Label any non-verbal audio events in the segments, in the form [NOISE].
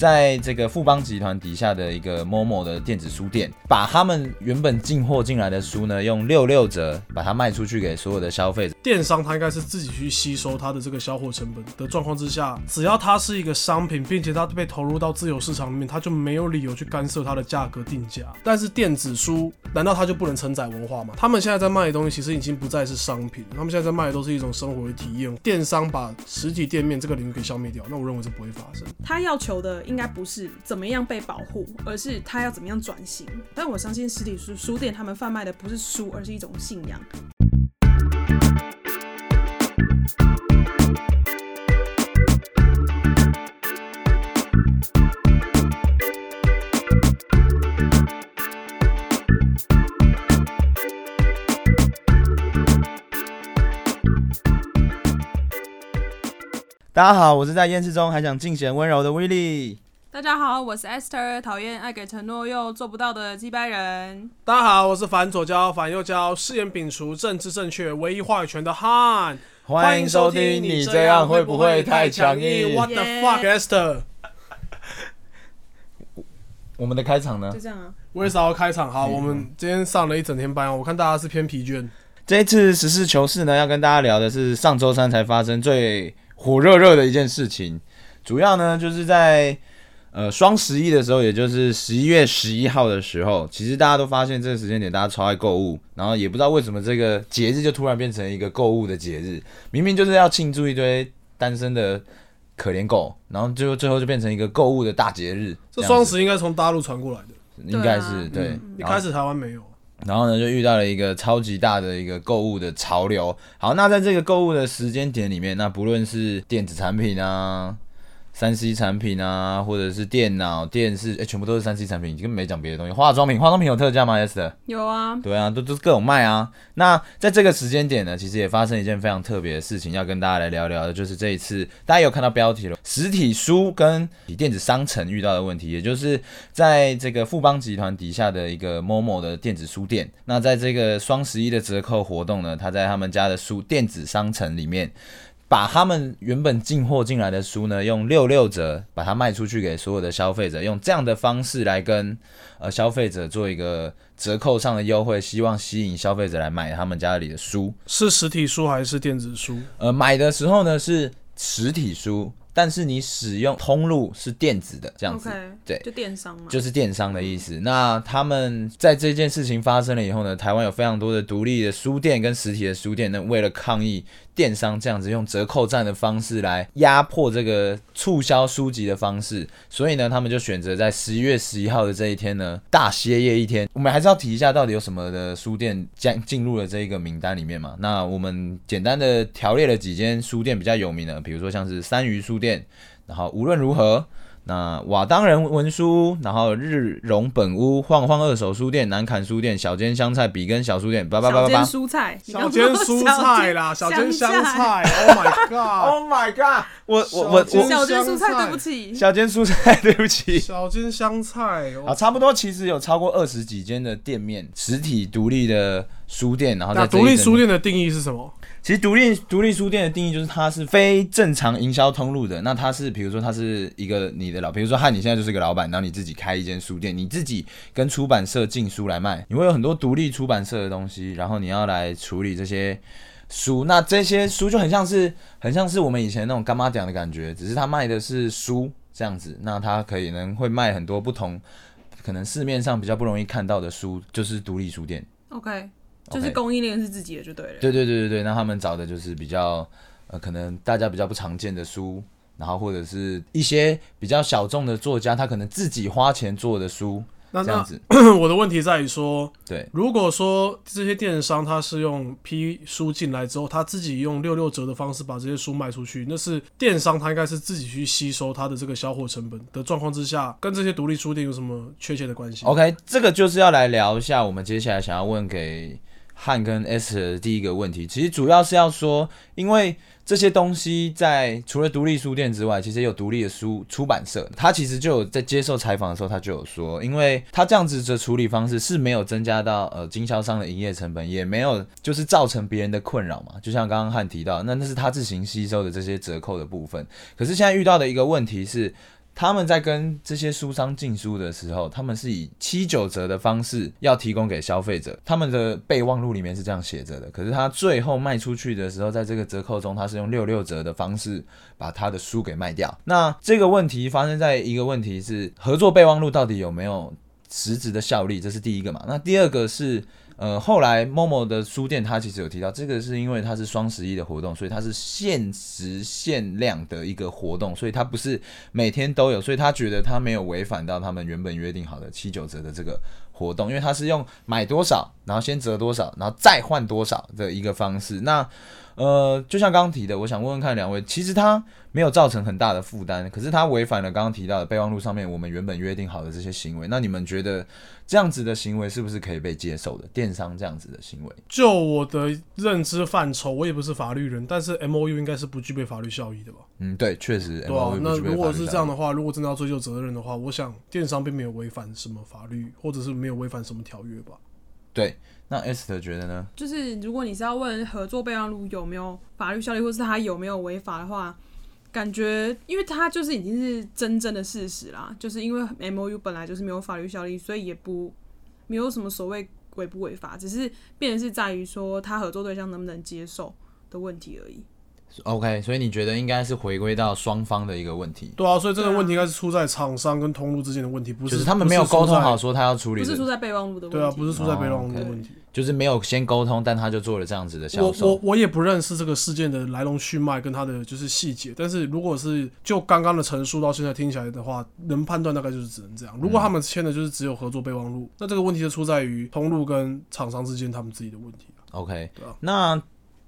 在这个富邦集团底下的一个某某的电子书店，把他们原本进货进来的书呢，用六六折把它卖出去给所有的消费者。电商它应该是自己去吸收它的这个销货成本的状况之下，只要它是一个商品，并且它被投入到自由市场里面，它就没有理由去干涉它的价格定价。但是电子书难道它就不能承载文化吗？他们现在在卖的东西其实已经不再是商品，他们现在在卖的都是一种生活的体验。电商把实体店面这个领域给消灭掉，那我认为是不会发生。他要求的应该不是怎么样被保护，而是他要怎么样转型。但我相信实体书书店他们贩卖的不是书，而是一种信仰。大家好，我是在厌世中还想尽显温柔的威力。大家好，我是 Esther，讨厌爱给承诺又做不到的击败人。大家好，我是反左交反右交，誓言摒除政治正确，唯一话语权的汉。欢迎收听，你这样会不会太强硬？What the fuck，Esther？我们的开场呢？就这样啊。为啥要开场？好，我们今天上了一整天班，我看大家是偏疲倦。这一次实事求是呢，要跟大家聊的是上周三才发生最火热热的一件事情，主要呢就是在呃双十一的时候，也就是十一月十一号的时候，其实大家都发现这个时间点大家超爱购物，然后也不知道为什么这个节日就突然变成一个购物的节日，明明就是要庆祝一堆单身的可怜狗，然后最后最后就变成一个购物的大节日。这双十应该从大陆传过来的，应该是对，一开始台湾没有。然后呢，就遇到了一个超级大的一个购物的潮流。好，那在这个购物的时间点里面，那不论是电子产品啊。三 C 产品啊，或者是电脑、电视，哎，全部都是三 C 产品，根本没讲别的东西。化妆品，化妆品有特价吗？Yes 有啊。对啊，都都是各种卖啊。那在这个时间点呢，其实也发生一件非常特别的事情，要跟大家来聊聊的，就是这一次大家有看到标题了，实体书跟电子商城遇到的问题，也就是在这个富邦集团底下的一个某某的电子书店。那在这个双十一的折扣活动呢，他在他们家的书电子商城里面。把他们原本进货进来的书呢，用六六折把它卖出去给所有的消费者，用这样的方式来跟呃消费者做一个折扣上的优惠，希望吸引消费者来买他们家里的书。是实体书还是电子书？呃，买的时候呢是实体书。但是你使用通路是电子的这样子，对，就电商嘛，就是电商的意思。那他们在这件事情发生了以后呢，台湾有非常多的独立的书店跟实体的书店呢，为了抗议电商这样子用折扣战的方式来压迫这个促销书籍的方式，所以呢，他们就选择在十一月十一号的这一天呢，大歇业一天。我们还是要提一下，到底有什么的书店将进入了这一个名单里面嘛？那我们简单的条列了几间书店比较有名的，比如说像是三鱼书。店，然后无论如何，[LAUGHS] 那瓦当人文书，然后日荣本屋，晃晃二手书店，南坎书店，小间香菜，比根小书店，八八八八八，蔬菜，小间蔬菜啦，小间香菜，Oh my god，Oh [LAUGHS] my god，我我我小间蔬菜，对不起，小间蔬菜，对不起，小间香菜，啊，差不多，其实有超过二十几间的店面，实体独立的书店，然后在独立书店的定义是什么？其实独立独立书店的定义就是它是非正常营销通路的。那它是比如说它是一个你的老，比如说汉，你现在就是一个老板，然后你自己开一间书店，你自己跟出版社进书来卖，你会有很多独立出版社的东西，然后你要来处理这些书。那这些书就很像是很像是我们以前那种干妈讲的感觉，只是他卖的是书这样子。那他可以能会卖很多不同，可能市面上比较不容易看到的书，就是独立书店。OK。就是供应链是自己的就对了。对对对对对，那他们找的就是比较呃，可能大家比较不常见的书，然后或者是一些比较小众的作家，他可能自己花钱做的书。那这样子，[COUGHS] 我的问题在于说，对，如果说这些电商他是用批书进来之后，他自己用六六折的方式把这些书卖出去，那是电商他应该是自己去吸收他的这个销货成本的状况之下，跟这些独立书店有什么确切的关系？OK，这个就是要来聊一下，我们接下来想要问给。汉跟 S 的第一个问题，其实主要是要说，因为这些东西在除了独立书店之外，其实有独立的书出版社，他其实就有在接受采访的时候，他就有说，因为他这样子的处理方式是没有增加到呃经销商的营业成本，也没有就是造成别人的困扰嘛。就像刚刚汉提到，那那是他自行吸收的这些折扣的部分。可是现在遇到的一个问题是。他们在跟这些书商进书的时候，他们是以七九折的方式要提供给消费者。他们的备忘录里面是这样写着的，可是他最后卖出去的时候，在这个折扣中，他是用六六折的方式把他的书给卖掉。那这个问题发生在一个问题是合作备忘录到底有没有实质的效力，这是第一个嘛？那第二个是。呃，后来 Momo 的书店，他其实有提到，这个是因为它是双十一的活动，所以它是限时限量的一个活动，所以它不是每天都有，所以他觉得他没有违反到他们原本约定好的七九折的这个活动，因为他是用买多少，然后先折多少，然后再换多少的一个方式。那呃，就像刚刚提的，我想问问看两位，其实它没有造成很大的负担，可是它违反了刚刚提到的备忘录上面我们原本约定好的这些行为。那你们觉得这样子的行为是不是可以被接受的？电商这样子的行为？就我的认知范畴，我也不是法律人，但是 M O U 应该是不具备法律效益的吧？嗯，对，确实。对啊，那如果是这样的话，如果真的要追究责任的话，我想电商并没有违反什么法律，或者是没有违反什么条约吧？对。那 Esther 觉得呢？就是如果你是要问合作备忘录有没有法律效力，或是他有没有违法的话，感觉因为他就是已经是真正的事实啦。就是因为 M O U 本来就是没有法律效力，所以也不没有什么所谓违不违法，只是变是在于说他合作对象能不能接受的问题而已。OK，所以你觉得应该是回归到双方的一个问题。对啊，所以这个问题应该是出在厂商跟通路之间的问题，不是他们没有沟通好说他要处理，不是出在备忘录的问题。对啊，不是出在备忘录的问题，就是没有先沟通，但他就做了这样子的销售。我我我也不认识这个事件的来龙去脉跟他的就是细节，但是如果是就刚刚的陈述到现在听起来的话，能判断大概就是只能这样。如果他们签的就是只有合作备忘录，那这个问题就出在于通路跟厂商之间他们自己的问题 OK，那。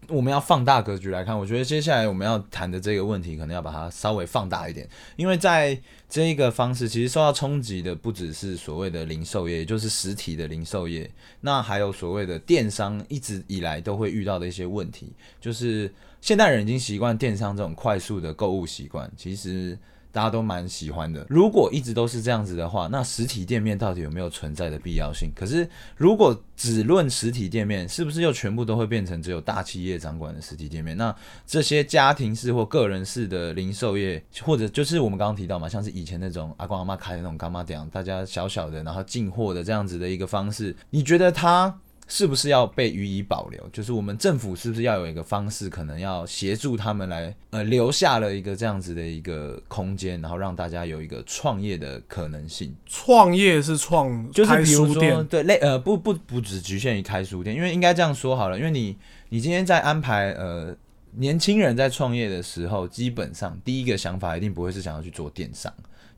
我们要放大格局来看，我觉得接下来我们要谈的这个问题，可能要把它稍微放大一点，因为在这一个方式，其实受到冲击的不只是所谓的零售业，也就是实体的零售业，那还有所谓的电商，一直以来都会遇到的一些问题，就是现代人已经习惯电商这种快速的购物习惯，其实。大家都蛮喜欢的。如果一直都是这样子的话，那实体店面到底有没有存在的必要性？可是，如果只论实体店面，是不是又全部都会变成只有大企业掌管的实体店面？那这些家庭式或个人式的零售业，或者就是我们刚刚提到嘛，像是以前那种阿公阿妈开的那种干妈店，大家小小的然后进货的这样子的一个方式，你觉得它？是不是要被予以保留？就是我们政府是不是要有一个方式，可能要协助他们来呃留下了一个这样子的一个空间，然后让大家有一个创业的可能性。创业是创，就是比如说对类呃不不不只局限于开书店，因为应该这样说好了，因为你你今天在安排呃年轻人在创业的时候，基本上第一个想法一定不会是想要去做电商。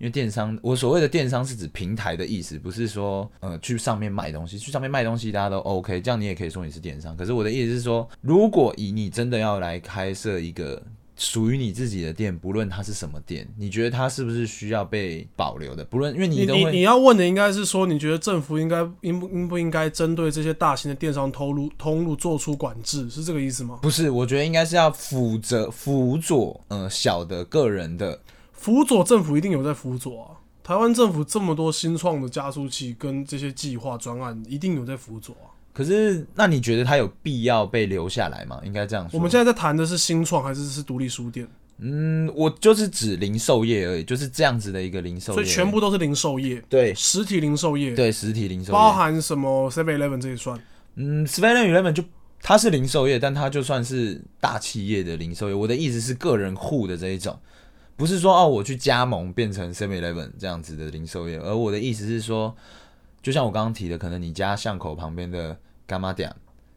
因为电商，我所谓的电商是指平台的意思，不是说呃去上面卖东西，去上面卖东西大家都 OK，这样你也可以说你是电商。可是我的意思是说，如果以你真的要来开设一个属于你自己的店，不论它是什么店，你觉得它是不是需要被保留的？不论因为你你你要问的应该是说，你觉得政府应该应不应不应该针对这些大型的电商通路通路做出管制？是这个意思吗？不是，我觉得应该是要辅着辅佐呃小的个人的。辅佐政府一定有在辅佐啊！台湾政府这么多新创的加速器跟这些计划专案，一定有在辅佐啊。可是，那你觉得它有必要被留下来吗？应该这样说。我们现在在谈的是新创还是是独立书店？嗯，我就是指零售业而已，就是这样子的一个零售业。所以全部都是零售业，对，实体零售业，对，实体零售，包含什么 Seven Eleven 这一算？嗯，Seven Eleven 就它是零售业，但它就算是大企业的零售业。我的意思是个人户的这一种。不是说哦，我去加盟变成 Seven Eleven 这样子的零售业，而我的意思是说，就像我刚刚提的，可能你家巷口旁边的干妈店，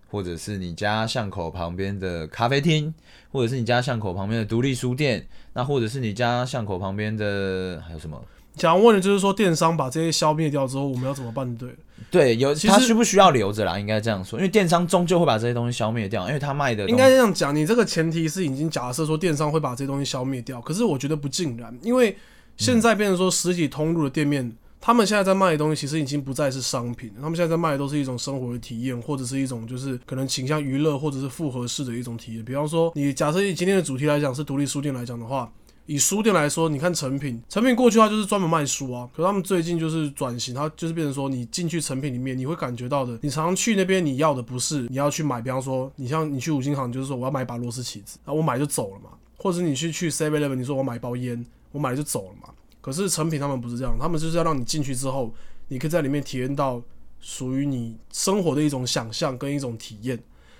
或者是你家巷口旁边的咖啡厅，或者是你家巷口旁边的独立书店，那或者是你家巷口旁边的还有什么？想问的就是说，电商把这些消灭掉之后，我们要怎么办？对，对，有他需不需要留着啦？应该这样说，因为电商终究会把这些东西消灭掉，因为他卖的应该这样讲。你这个前提是已经假设说电商会把这些东西消灭掉，可是我觉得不尽然，因为现在变成说实体通路的店面，他们现在在卖的东西其实已经不再是商品，他们现在在卖的都是一种生活的体验，或者是一种就是可能倾向娱乐或者是复合式的一种体验。比方说，你假设以今天的主题来讲是独立书店来讲的话。以书店来说，你看成品，成品过去它就是专门卖书啊。可是他们最近就是转型，它就是变成说，你进去成品里面，你会感觉到的，你常常去那边，你要的不是你要去买，比方说，你像你去五金行，就是说我要买一把螺丝起子，然后我买就走了嘛。或者你去去 Seven Eleven，你说我买一包烟，我买就走了嘛。可是成品他们不是这样，他们就是要让你进去之后，你可以在里面体验到属于你生活的一种想象跟一种体验。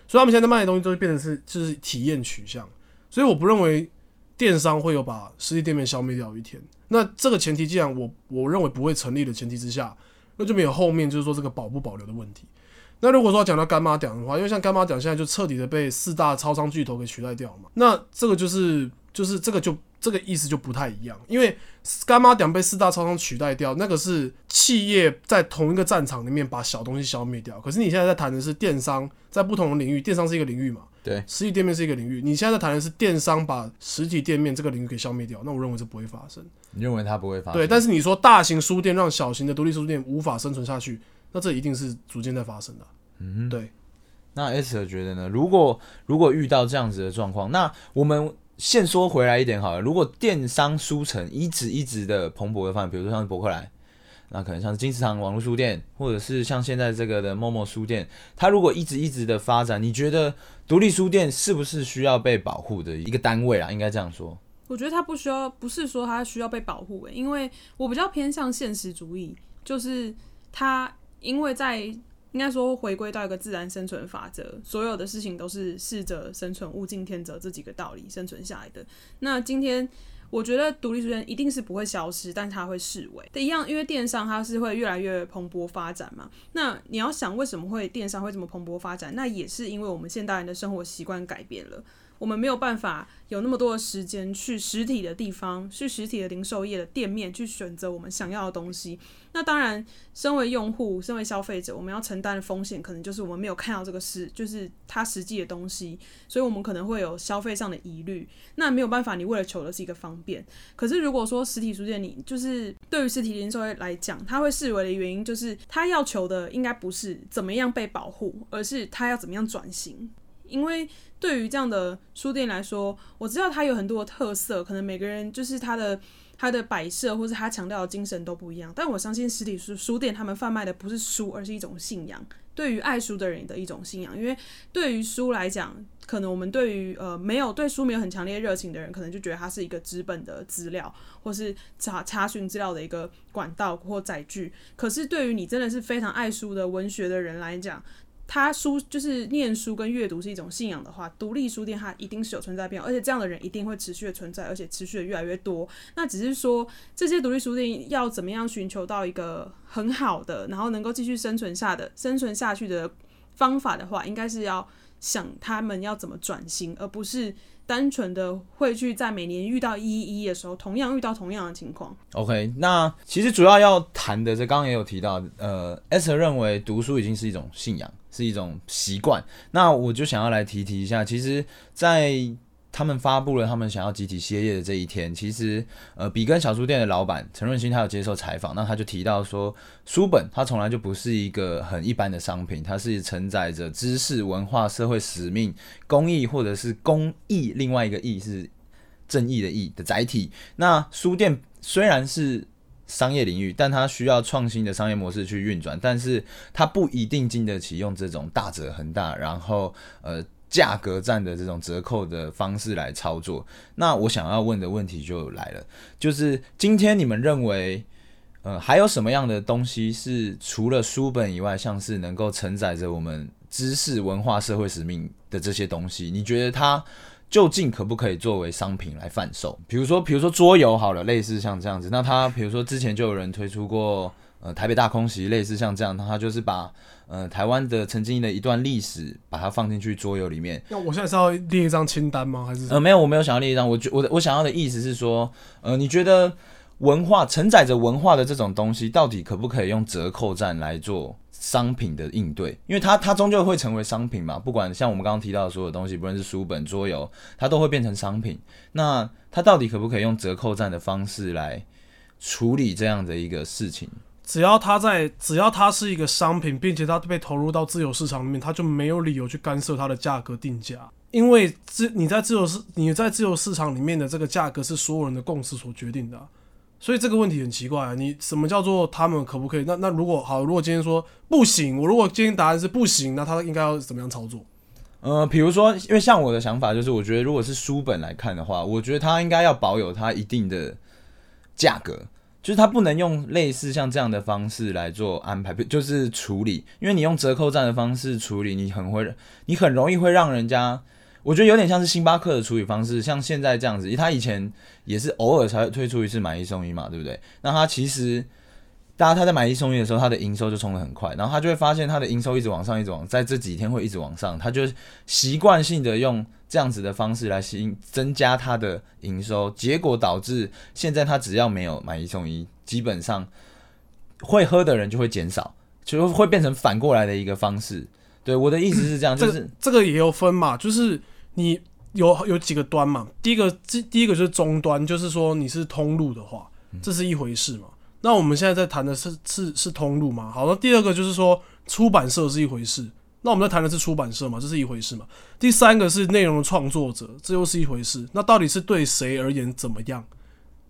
所以他们现在卖的东西都会变成是就是体验取向。所以我不认为电商会有把实体店面消灭掉一天。那这个前提，既然我我认为不会成立的前提之下，那就没有后面就是说这个保不保留的问题。那如果说讲到干妈讲的话，因为像干妈讲现在就彻底的被四大超商巨头给取代掉嘛，那这个就是就是这个就这个意思就不太一样，因为干妈讲被四大超商取代掉，那个是企业在同一个战场里面把小东西消灭掉。可是你现在在谈的是电商在不同的领域，电商是一个领域嘛，对，实体店面是一个领域，你现在在谈的是电商把实体店面这个领域给消灭掉，那我认为这不会发生。你认为它不会发生？对，但是你说大型书店让小型的独立书店无法生存下去，那这一定是逐渐在发生的。嗯，对。那 S 觉得呢？如果如果遇到这样子的状况，那我们现说回来一点好了。如果电商书城一直一直的蓬勃的发展，比如说像是博客来，那可能像是金石堂网络书店，或者是像现在这个的某某书店，它如果一直一直的发展，你觉得独立书店是不是需要被保护的一个单位啊？应该这样说。我觉得它不需要，不是说它需要被保护诶，因为我比较偏向现实主义，就是它因为在。应该说回归到一个自然生存法则，所有的事情都是适者生存、物竞天择这几个道理生存下来的。那今天我觉得独立书店一定是不会消失，但它会视为一样，因为电商它是会越来越蓬勃发展嘛。那你要想为什么会电商会这么蓬勃发展？那也是因为我们现代人的生活习惯改变了。我们没有办法有那么多的时间去实体的地方，去实体的零售业的店面去选择我们想要的东西。那当然，身为用户，身为消费者，我们要承担的风险可能就是我们没有看到这个实，就是它实际的东西，所以我们可能会有消费上的疑虑。那没有办法，你为了求的是一个方便。可是如果说实体书店，你就是对于实体零售业来讲，它会视为的原因就是它要求的应该不是怎么样被保护，而是它要怎么样转型。因为对于这样的书店来说，我知道它有很多的特色，可能每个人就是它的它的摆设或者它强调的精神都不一样。但我相信实体书书店他们贩卖的不是书，而是一种信仰，对于爱书的人的一种信仰。因为对于书来讲，可能我们对于呃没有对书没有很强烈热情的人，可能就觉得它是一个资本的资料，或是查查询资料的一个管道或载具。可是对于你真的是非常爱书的文学的人来讲，他书就是念书跟阅读是一种信仰的话，独立书店它一定是有存在变，而且这样的人一定会持续的存在，而且持续的越来越多。那只是说这些独立书店要怎么样寻求到一个很好的，然后能够继续生存下的、生存下去的方法的话，应该是要想他们要怎么转型，而不是。单纯的会去在每年遇到一一的时候，同样遇到同样的情况。OK，那其实主要要谈的，这刚刚也有提到，呃，S 认为读书已经是一种信仰，是一种习惯。那我就想要来提提一下，其实，在他们发布了他们想要集体歇业的这一天，其实呃，比根小书店的老板陈润新他有接受采访，那他就提到说，书本它从来就不是一个很一般的商品，它是承载着知识、文化、社会使命、公益或者是公益，另外一个义是正义的义的载体。那书店虽然是商业领域，但它需要创新的商业模式去运转，但是它不一定经得起用这种大折很大，然后呃。价格战的这种折扣的方式来操作，那我想要问的问题就来了，就是今天你们认为，呃，还有什么样的东西是除了书本以外，像是能够承载着我们知识、文化、社会使命的这些东西？你觉得它究竟可不可以作为商品来贩售？比如说，比如说桌游好了，类似像这样子，那它比如说之前就有人推出过，呃，台北大空袭，类似像这样，那它就是把。呃，台湾的曾经的一段历史，把它放进去桌游里面。那我现在是要列一张清单吗？还是呃，没有，我没有想要列一张。我觉我的我想要的意思是说，呃，你觉得文化承载着文化的这种东西，到底可不可以用折扣战来做商品的应对？因为它它终究会成为商品嘛。不管像我们刚刚提到的所有东西，不论是书本、桌游，它都会变成商品。那它到底可不可以用折扣战的方式来处理这样的一个事情？只要它在，只要它是一个商品，并且它被投入到自由市场里面，它就没有理由去干涉它的价格定价。因为自你在自由市，你在自由市场里面的这个价格是所有人的共识所决定的，所以这个问题很奇怪啊！你什么叫做他们可不可以？那那如果好，如果今天说不行，我如果今天答案是不行，那他应该要怎么样操作？呃，比如说，因为像我的想法就是，我觉得如果是书本来看的话，我觉得它应该要保有它一定的价格。就是他不能用类似像这样的方式来做安排，就是处理，因为你用折扣战的方式处理，你很会，你很容易会让人家，我觉得有点像是星巴克的处理方式，像现在这样子，他以前也是偶尔才会推出一次买一送一嘛，对不对？那他其实。大家他在买一送一的时候，他的营收就冲得很快，然后他就会发现他的营收一直往上，一直往，在这几天会一直往上，他就习惯性的用这样子的方式来吸引增加他的营收，结果导致现在他只要没有买一送一，基本上会喝的人就会减少，就会变成反过来的一个方式。对，我的意思是这样，就是这个也有分嘛，就是你有有几个端嘛，第一个第第一个就是终端，就是说你是通路的话，这是一回事嘛。那我们现在在谈的是是是通路嘛？好，那第二个就是说出版社是一回事。那我们在谈的是出版社嘛？这是一回事嘛？第三个是内容的创作者，这又是一回事。那到底是对谁而言怎么样？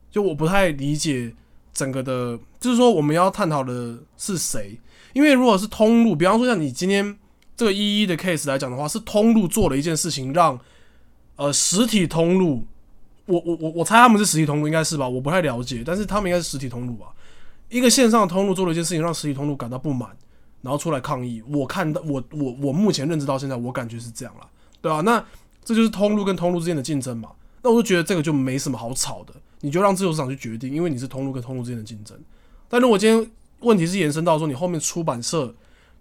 就我不太理解整个的，就是说我们要探讨的是谁？因为如果是通路，比方说像你今天这个一一的 case 来讲的话，是通路做了一件事情，让呃实体通路，我我我我猜他们是实体通路，应该是吧？我不太了解，但是他们应该是实体通路吧？一个线上通路做了一件事情，让实体通路感到不满，然后出来抗议。我看到我我我目前认知到现在，我感觉是这样了，对吧？那这就是通路跟通路之间的竞争嘛。那我就觉得这个就没什么好吵的，你就让自由市场去决定，因为你是通路跟通路之间的竞争。但如果今天问题是延伸到说你后面出版社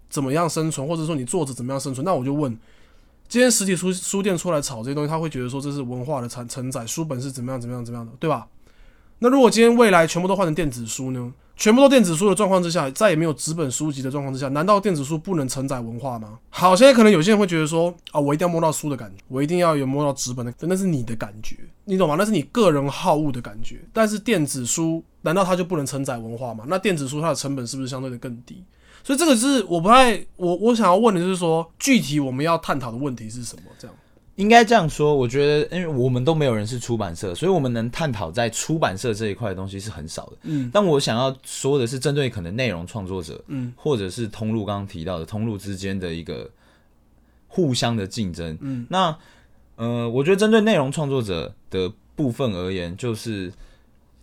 怎么样生存，或者说你作者怎么样生存，那我就问：今天实体书书店出来炒这些东西，他会觉得说这是文化的承承载，书本是怎么样怎么样怎么样的，对吧？那如果今天未来全部都换成电子书呢？全部都电子书的状况之下，再也没有纸本书籍的状况之下，难道电子书不能承载文化吗？好，现在可能有些人会觉得说，啊，我一定要摸到书的感觉，我一定要有摸到纸本的，那是你的感觉，你懂吗？那是你个人好恶的感觉。但是电子书难道它就不能承载文化吗？那电子书它的成本是不是相对的更低？所以这个是我不太我我想要问的就是说，具体我们要探讨的问题是什么？这样。应该这样说，我觉得，因为我们都没有人是出版社，所以我们能探讨在出版社这一块的东西是很少的。嗯，但我想要说的是，针对可能内容创作者，嗯，或者是通路刚刚提到的通路之间的一个互相的竞争，嗯，那呃，我觉得针对内容创作者的部分而言，就是。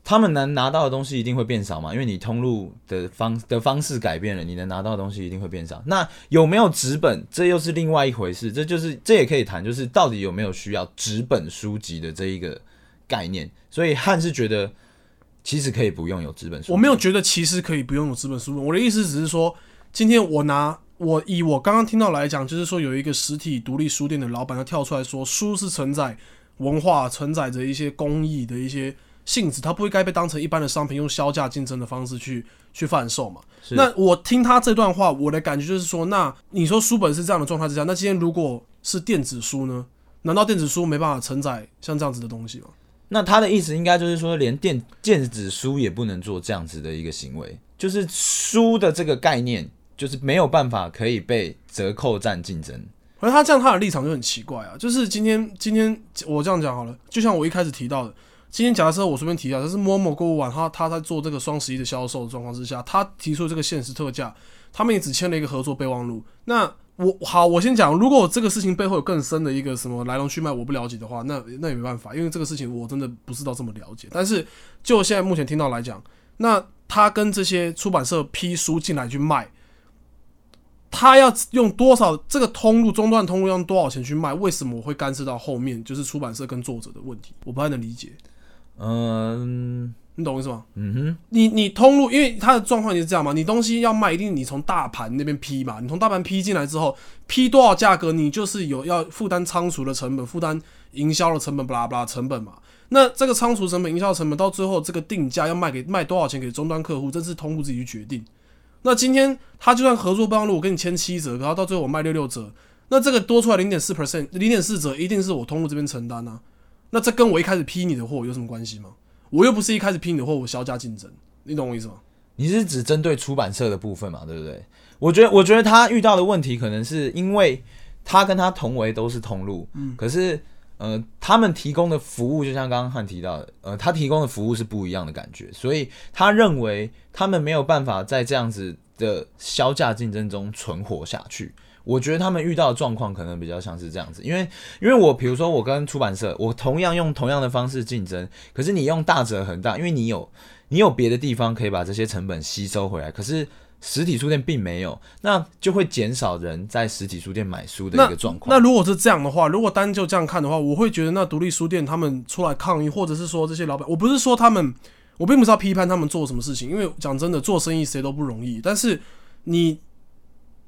他们能拿到的东西一定会变少嘛？因为你通路的方的方式改变了，你能拿到的东西一定会变少。那有没有纸本，这又是另外一回事。这就是这也可以谈，就是到底有没有需要纸本书籍的这一个概念。所以汉是觉得其实可以不用有纸本书。我没有觉得其实可以不用有纸本书。我的意思只是说，今天我拿我以我刚刚听到来讲，就是说有一个实体独立书店的老板要跳出来说，书是承载文化、承载着一些工艺的一些。性质，它不应该被当成一般的商品，用销价竞争的方式去去贩售嘛？那我听他这段话，我的感觉就是说，那你说书本是这样的状态之下，那今天如果是电子书呢？难道电子书没办法承载像这样子的东西吗？那他的意思应该就是说，连电电子书也不能做这样子的一个行为，就是书的这个概念，就是没有办法可以被折扣战竞争。而他这样，他的立场就很奇怪啊！就是今天，今天我这样讲好了，就像我一开始提到的。今天假设我随便提一下，这是某某购物网，他他在做这个双十一的销售状况之下，他提出这个限时特价，他们也只签了一个合作备忘录。那我好，我先讲，如果这个事情背后有更深的一个什么来龙去脉，我不了解的话，那那也没办法，因为这个事情我真的不知道这么了解。但是就现在目前听到来讲，那他跟这些出版社批书进来去卖，他要用多少这个通路中断通路用多少钱去卖？为什么我会干涉到后面就是出版社跟作者的问题？我不太能理解。嗯，你懂我意思吗？嗯哼，你你通路，因为它的状况就是这样嘛。你东西要卖，一定你从大盘那边批嘛。你从大盘批进来之后，批多少价格，你就是有要负担仓储的成本，负担营销的成本，巴拉巴拉成本嘛。那这个仓储成本、营销成本，到最后这个定价要卖给卖多少钱给终端客户，这是通路自己去决定。那今天他就算合作帮路，我跟你签七折，然后到最后我卖六六折，那这个多出来零点四 percent，零点四折一定是我通路这边承担啊。那这跟我一开始批你的货有什么关系吗？我又不是一开始批你的货，我销价竞争，你懂我意思吗？你是只针对出版社的部分嘛，对不对？我觉得，我觉得他遇到的问题可能是因为他跟他同为都是通路，嗯，可是呃，他们提供的服务就像刚刚汉提到的，呃，他提供的服务是不一样的感觉，所以他认为他们没有办法在这样子的销价竞争中存活下去。我觉得他们遇到的状况可能比较像是这样子，因为因为我比如说我跟出版社，我同样用同样的方式竞争，可是你用大折很大，因为你有你有别的地方可以把这些成本吸收回来，可是实体书店并没有，那就会减少人在实体书店买书的一个状况。那如果是这样的话，如果单就这样看的话，我会觉得那独立书店他们出来抗议，或者是说这些老板，我不是说他们，我并不是要批判他们做什么事情，因为讲真的，做生意谁都不容易。但是你，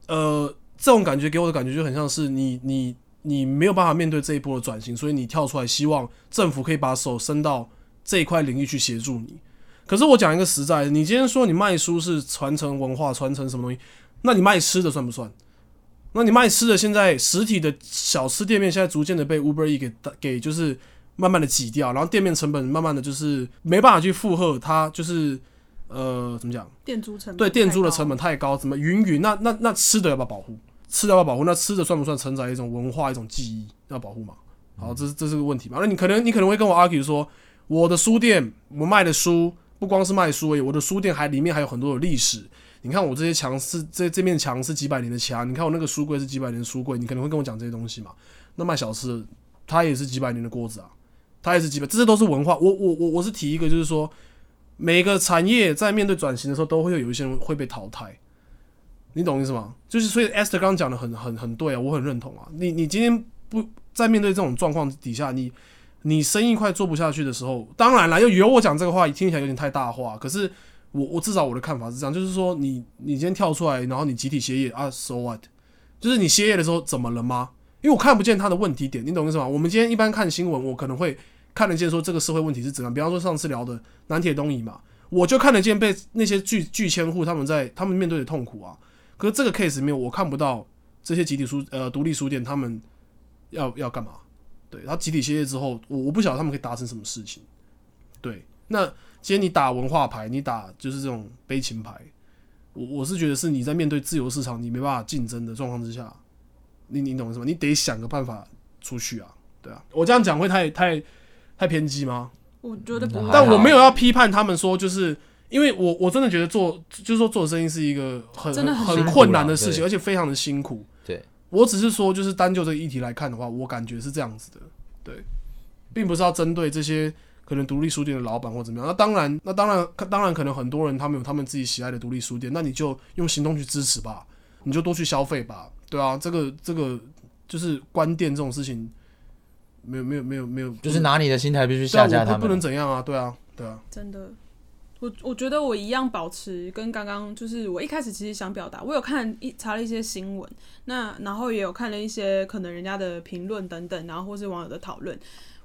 呃，这种感觉给我的感觉就很像是你你你没有办法面对这一波的转型，所以你跳出来，希望政府可以把手伸到这一块领域去协助你。可是我讲一个实在的，你今天说你卖书是传承文化、传承什么东西，那你卖吃的算不算？那你卖吃的，现在实体的小吃店面现在逐渐的被 Uber E 给给就是慢慢的挤掉，然后店面成本慢慢的就是没办法去负荷它，就是呃怎么讲？店租成本对店租的成本太高，怎么云云？那那那吃的要不要保护？吃的要不要保护？那吃的算不算承载一种文化、一种记忆要保护嘛？好，这是这是个问题嘛？那你可能你可能会跟我 argue 说，我的书店我卖的书不光是卖书而已，我的书店还里面还有很多的历史。你看我这些墙是这这面墙是几百年的墙，你看我那个书柜是几百年的书柜，你可能会跟我讲这些东西嘛？那卖小吃的，它也是几百年的锅子啊，它也是几百，这些都是文化。我我我我是提一个，就是说每个产业在面对转型的时候，都会有一些人会被淘汰。你懂意思吗？就是所以 Esther 刚刚讲的很很很对啊，我很认同啊。你你今天不在面对这种状况底下，你你生意快做不下去的时候，当然了，又由我讲这个话，听起来有点太大话。可是我我至少我的看法是这样，就是说你你今天跳出来，然后你集体歇业啊，so what？就是你歇业的时候怎么了吗？因为我看不见他的问题点，你懂意思吗？我们今天一般看新闻，我可能会看得见说这个社会问题是怎样。比方说上次聊的南铁东移嘛，我就看得见被那些拒拒签户他们在他们面对的痛苦啊。可是这个 case 里面，我看不到这些集体书呃独立书店他们要要干嘛？对，然后集体歇业之后，我我不晓得他们可以达成什么事情。对，那今天你打文化牌，你打就是这种悲情牌，我我是觉得是你在面对自由市场你没办法竞争的状况之下，你你懂什么？你得想个办法出去啊，对啊。我这样讲会太太太偏激吗？我觉得不会，但我没有要批判他们说，就是因为我我真的觉得做就是说做生意是一个很真的很很困难的事情，而且非常的辛苦。对，我只是说，就是单就这个议题来看的话，我感觉是这样子的，对，并不是要针对这些可能独立书店的老板或怎么样。那当然，那当然，当然可能很多人他们有他们自己喜爱的独立书店，那你就用行动去支持吧，你就多去消费吧，对啊，这个这个就是关店这种事情，没有没有没有没有，就是拿你的心态必须下架他们不不能。怎样啊，对啊对啊。真的，我我觉得我一样保持跟刚刚就是我一开始其实想表达，我有看一查了一些新闻，那然后也有看了一些可能人家的评论等等，然后或是网友的讨论。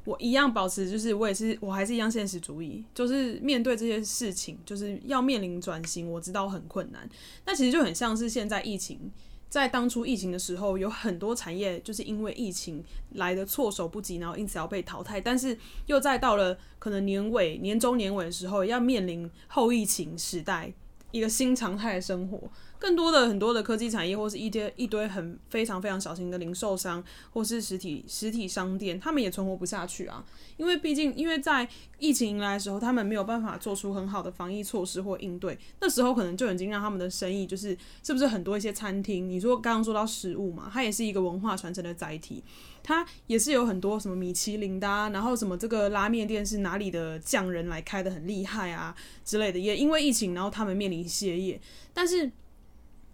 我一样保持，就是我也是，我还是一样现实主义，就是面对这些事情，就是要面临转型，我知道很困难。那其实就很像是现在疫情，在当初疫情的时候，有很多产业就是因为疫情来的措手不及，然后因此要被淘汰。但是又在到了可能年尾、年终、年尾的时候，要面临后疫情时代一个新常态的生活。更多的很多的科技产业，或是一堆一堆很非常非常小型的零售商，或是实体实体商店，他们也存活不下去啊。因为毕竟，因为在疫情来的时候，他们没有办法做出很好的防疫措施或应对，那时候可能就已经让他们的生意就是是不是很多一些餐厅，你说刚刚说到食物嘛，它也是一个文化传承的载体，它也是有很多什么米其林的啊，然后什么这个拉面店是哪里的匠人来开的很厉害啊之类的，也因为疫情，然后他们面临歇业，但是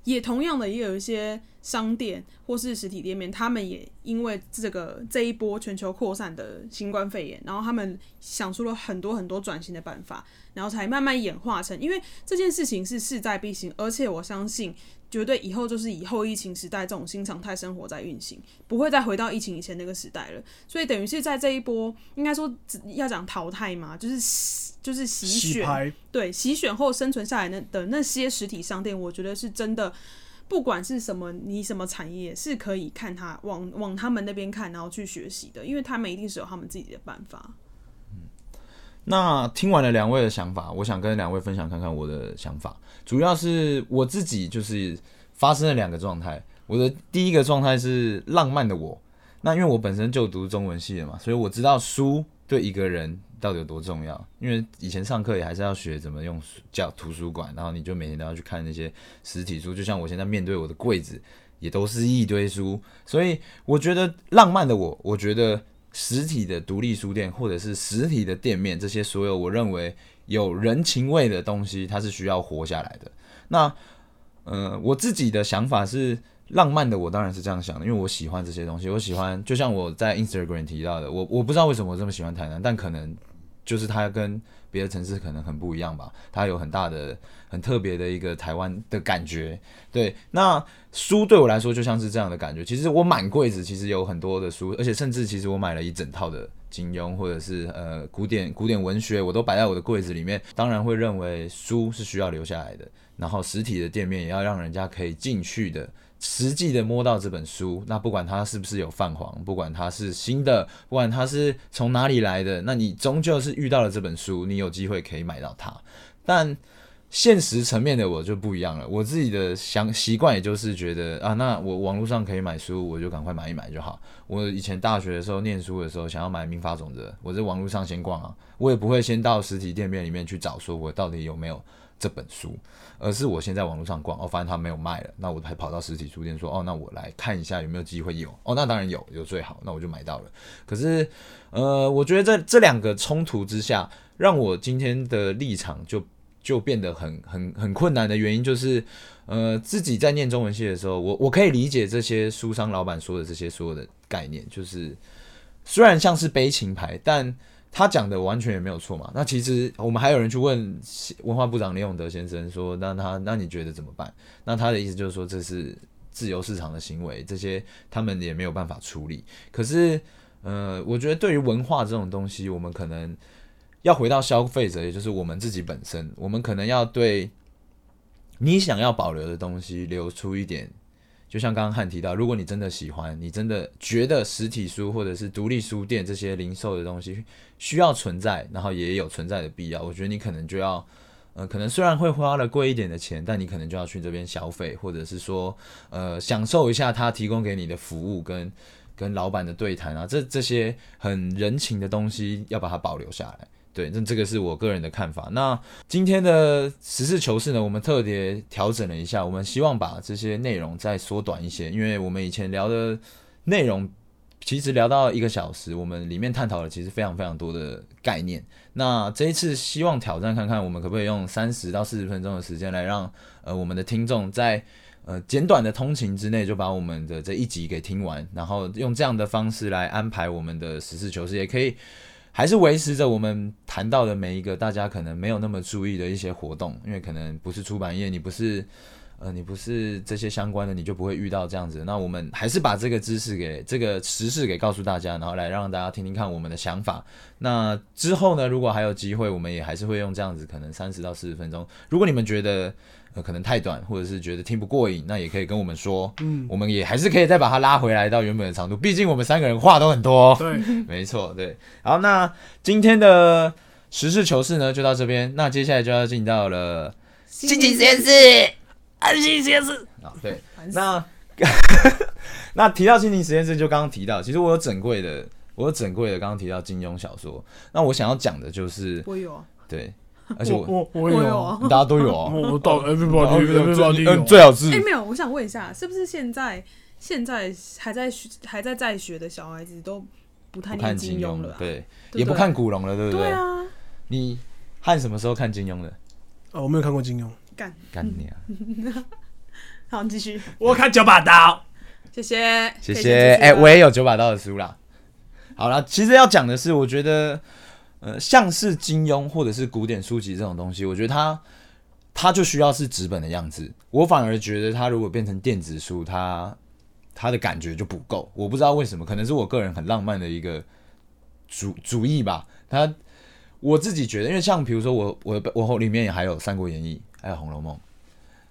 也同样的也有一些商店或是实体店面，他们也因为这个这一波全球扩散的新冠肺炎，然后他们想出了很多很多转型的办法，然后才慢慢演化成，因为这件事情是势在必行，而且我相信绝对以后就是以后疫情时代这种新常态生活在运行，不会再回到疫情以前那个时代了。所以等于是在这一波，应该说要讲淘汰嘛，就是就是洗选，洗，对洗选后生存下来那的那些实体商店，我觉得是真的。不管是什么，你什么产业是可以看他往往他们那边看，然后去学习的，因为他们一定是有他们自己的办法。那听完了两位的想法，我想跟两位分享看看我的想法。主要是我自己就是发生了两个状态。我的第一个状态是浪漫的我，那因为我本身就读中文系的嘛，所以我知道书对一个人到底有多重要？因为以前上课也还是要学怎么用书叫图书馆，然后你就每天都要去看那些实体书，就像我现在面对我的柜子，也都是一堆书。所以我觉得浪漫的我，我觉得实体的独立书店或者是实体的店面，这些所有我认为有人情味的东西，它是需要活下来的。那呃，我自己的想法是。浪漫的我当然是这样想的，因为我喜欢这些东西。我喜欢，就像我在 Instagram 提到的，我我不知道为什么我这么喜欢台南，但可能就是它跟别的城市可能很不一样吧。它有很大的、很特别的一个台湾的感觉。对，那书对我来说就像是这样的感觉。其实我满柜子其实有很多的书，而且甚至其实我买了一整套的金庸或者是呃古典古典文学，我都摆在我的柜子里面。当然会认为书是需要留下来的，然后实体的店面也要让人家可以进去的。实际的摸到这本书，那不管它是不是有泛黄，不管它是新的，不管它是从哪里来的，那你终究是遇到了这本书，你有机会可以买到它。但现实层面的我就不一样了，我自己的想习惯也就是觉得啊，那我网络上可以买书，我就赶快买一买就好。我以前大学的时候念书的时候，想要买《民法总则》，我在网络上先逛啊，我也不会先到实体店面里面去找，说我到底有没有这本书。而是我先在网络上逛，哦，发现它没有卖了，那我还跑到实体书店说，哦，那我来看一下有没有机会有，哦，那当然有，有最好，那我就买到了。可是，呃，我觉得在这两个冲突之下，让我今天的立场就就变得很很很困难的原因，就是，呃，自己在念中文系的时候，我我可以理解这些书商老板说的这些所有的概念，就是虽然像是悲情牌，但。他讲的完全也没有错嘛？那其实我们还有人去问文化部长李永德先生说：“那他那你觉得怎么办？”那他的意思就是说这是自由市场的行为，这些他们也没有办法处理。可是，呃，我觉得对于文化这种东西，我们可能要回到消费者，也就是我们自己本身，我们可能要对你想要保留的东西留出一点。就像刚刚汉提到，如果你真的喜欢，你真的觉得实体书或者是独立书店这些零售的东西需要存在，然后也有存在的必要，我觉得你可能就要，呃，可能虽然会花了贵一点的钱，但你可能就要去这边消费，或者是说，呃，享受一下他提供给你的服务跟跟老板的对谈啊，这这些很人情的东西要把它保留下来。对，那这个是我个人的看法。那今天的实事求是呢，我们特别调整了一下，我们希望把这些内容再缩短一些，因为我们以前聊的内容其实聊到一个小时，我们里面探讨了其实非常非常多的概念。那这一次希望挑战看看，我们可不可以用三十到四十分钟的时间来让呃我们的听众在呃简短的通勤之内就把我们的这一集给听完，然后用这样的方式来安排我们的实事求是，也可以。还是维持着我们谈到的每一个大家可能没有那么注意的一些活动，因为可能不是出版业，你不是呃，你不是这些相关的，你就不会遇到这样子。那我们还是把这个知识给这个实事给告诉大家，然后来让大家听听看我们的想法。那之后呢，如果还有机会，我们也还是会用这样子，可能三十到四十分钟。如果你们觉得，可能太短，或者是觉得听不过瘾，那也可以跟我们说，嗯，我们也还是可以再把它拉回来到原本的长度。毕竟我们三个人话都很多，对，[LAUGHS] 没错，对。好，那今天的实事求是呢，就到这边。那接下来就要进到了心情实验室，安心实验室啊，对。那 [LAUGHS] 那提到心情实验室，就刚刚提到，其实我有整柜的，我有整柜的，刚刚提到金庸小说。那我想要讲的就是，我有，对。而且我我我有啊，大家都有啊，[LAUGHS] 我到 everybody everybody 嗯，最好是哎没有，我想问一下，是不是现在现在还在学还在在学的小孩子都不太看金庸了，对，也不看古龙了，对不对？对啊，你看什么时候看金庸的？哦，我没有看过金庸，干干你啊！[LAUGHS] 好，继续。我看九把刀，谢谢谢谢。哎，我也有九把刀的书啦。好了，其实要讲的是，我觉得。呃，像是金庸或者是古典书籍这种东西，我觉得它它就需要是纸本的样子。我反而觉得它如果变成电子书，它它的感觉就不够。我不知道为什么，可能是我个人很浪漫的一个主主意吧。它我自己觉得，因为像比如说我我我里面也还有《三国演义》，还有《红楼梦》，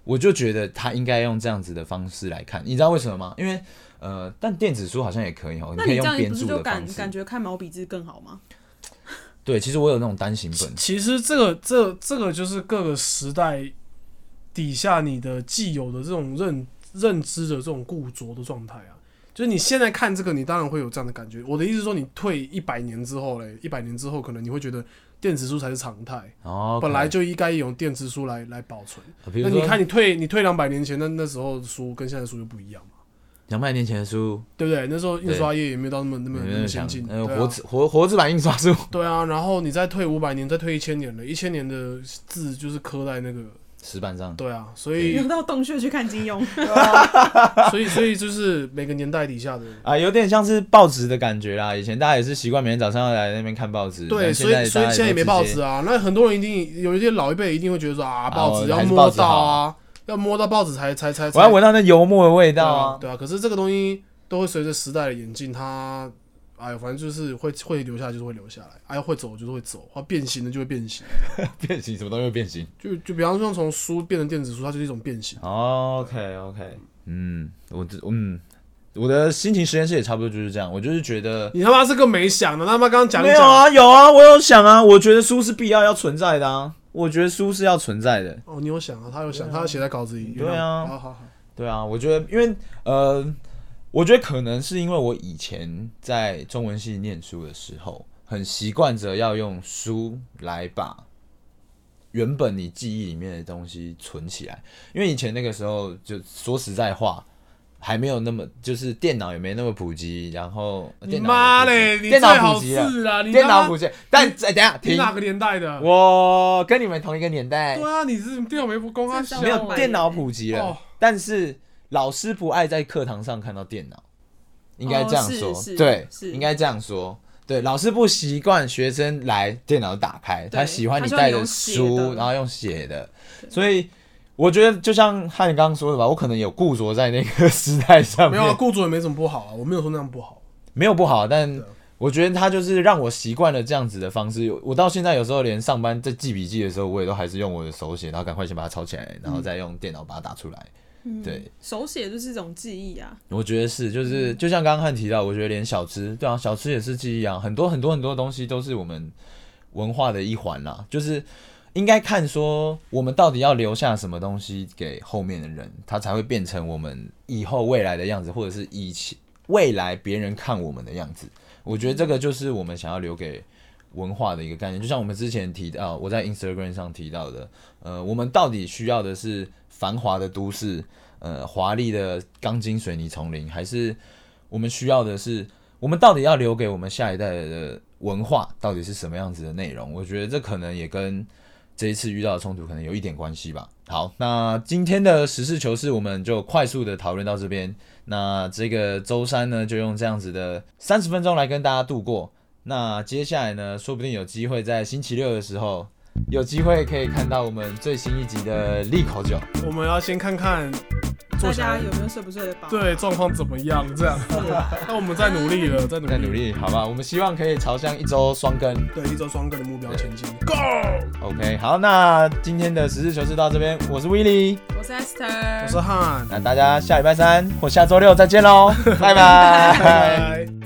我就觉得他应该用这样子的方式来看。你知道为什么吗？因为呃，但电子书好像也可以哦，你可以用编著的方式，感觉看毛笔字更好吗？[LAUGHS] 对，其实我有那种单行本。其实这个这这个就是各个时代底下你的既有的这种认认知的这种固着的状态啊。就是你现在看这个，你当然会有这样的感觉。我的意思是说，你退一百年之后嘞，一百年之后，可能你会觉得电子书才是常态，哦，本来就应该用电子书来来保存。那你看，你退你退两百年前，那那时候的书跟现在的书就不一样嘛，两百年前的书，对不对？那时候印刷业也没有到那么那么那么先进，呃，对啊。活字活活字版印刷术，对啊。然后你再退五百年，再退一千年了，一千年的字就是刻在那个，石板上，对啊。所以有到洞穴去看金庸，[LAUGHS] 所以所以就是每个年代底下的。啊，有点像是报纸的感觉啦。以前大家也是习惯每天早上要来那边看报纸，对，所以所以现在也没报纸啊。啊。那很多人一定有一些老一辈一定会觉得说啊，报纸要摸到啊，要摸到报纸才才才。才我要闻到那油墨的味道啊！啊对啊。可是这个东西都会随着时代的演进，它哎呦，反正就是会会留下来就是会留下来，哎会走就是会走，或变形的就会变形。[LAUGHS] 变形什么东西会变形就就比方说从书变成电子书，它就是一种变形。？OK OK，嗯，我这嗯，我的心情实验室也差不多就是这样。我就是觉得你他妈是个没想的，他妈刚刚讲没有啊，有啊，我有想啊，我觉得书是必要要存在的啊，我觉得书是要存在的。哦，你有想啊，他有想，他有写在稿子里。对啊好好好，对啊，我觉得，因为呃，我觉得可能是因为我以前在中文系念书的时候，很习惯着要用书来把原本你记忆里面的东西存起来。因为以前那个时候，就说实在话，还没有那么，就是电脑也没那么普及，然后你电脑妈嘞，也普及。电脑你最好普及了，是啊，电脑普及，但哎等下停，你哪个年代的？我跟你们同一个年代。对，啊，你是电脑没公开没有小电脑普及了，哦。但是老师不爱在课堂上看到电脑，应该这样说，对，是应该这样说。对，老师不习惯学生来电脑打开，他喜欢你带着书，然后用写的，所以我觉得就像汉刚刚说的吧，我可能有固着在那个时代上面，没有啊，雇主也没什么不好啊，我没有说那样不好。没有不好，但我觉得他就是让我习惯了这样子的方式。我到现在有时候连上班在记笔记的时候，我也都还是用我的手写，然后赶快先把它抄起来，然后再用电脑把它打出来。嗯对，手写就是一种记忆啊。我觉得是，就是就像刚刚汉提到，我觉得连小吃，对啊，小吃也是记忆啊，很多很多很多东西都是我们文化的一环啦。就是应该看说，我们到底要留下什么东西给后面的人，他才会变成我们以后未来的样子，或者是以前未来别人看我们的样子。我觉得这个就是我们想要留给文化的一个概念。就像我们之前提到，我在 Instagram 上提到的，呃，我们到底需要的是繁华的都市，呃，华丽的钢筋水泥丛林，还是我们需要的是，我们到底要留给我们下一代的文化到底是什么样子的内容？我觉得这可能也跟这一次遇到的冲突可能有一点关系吧。好，那今天的实事求是，我们就快速的讨论到这边。那这个周三呢，就用这样子的三十分钟来跟大家度过。那接下来呢，说不定有机会在星期六的时候，有机会可以看到我们最新一集的利口酒。我们要先看看做大起来家有没有睡不睡得饱？对状况怎么样，这样。那我们再努力了，再努力，在努。力，好吧？我们希望可以朝向一周双更。对，一周双更的目标前进。Go！OK，好，那今天的实事求是到这边，我是 Willy，我是 Esther，我是汉，那大家下礼拜三或下周六再见喽，拜拜。[LAUGHS] 拜拜。